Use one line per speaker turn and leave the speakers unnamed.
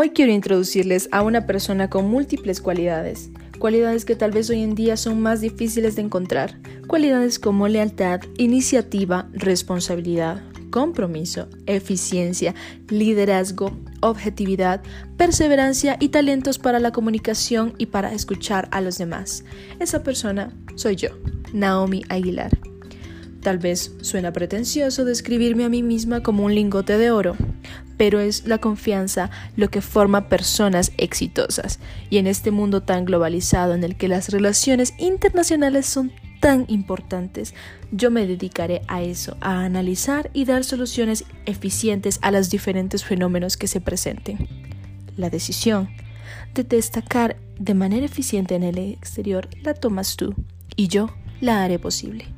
Hoy quiero introducirles a una persona con múltiples cualidades, cualidades que tal vez hoy en día son más difíciles de encontrar, cualidades como lealtad, iniciativa, responsabilidad, compromiso, eficiencia, liderazgo, objetividad, perseverancia y talentos para la comunicación y para escuchar a los demás. Esa persona soy yo, Naomi Aguilar. Tal vez suena pretencioso describirme a mí misma como un lingote de oro, pero es la confianza lo que forma personas exitosas. Y en este mundo tan globalizado en el que las relaciones internacionales son tan importantes, yo me dedicaré a eso, a analizar y dar soluciones eficientes a los diferentes fenómenos que se presenten. La decisión de destacar de manera eficiente en el exterior la tomas tú y yo la haré posible.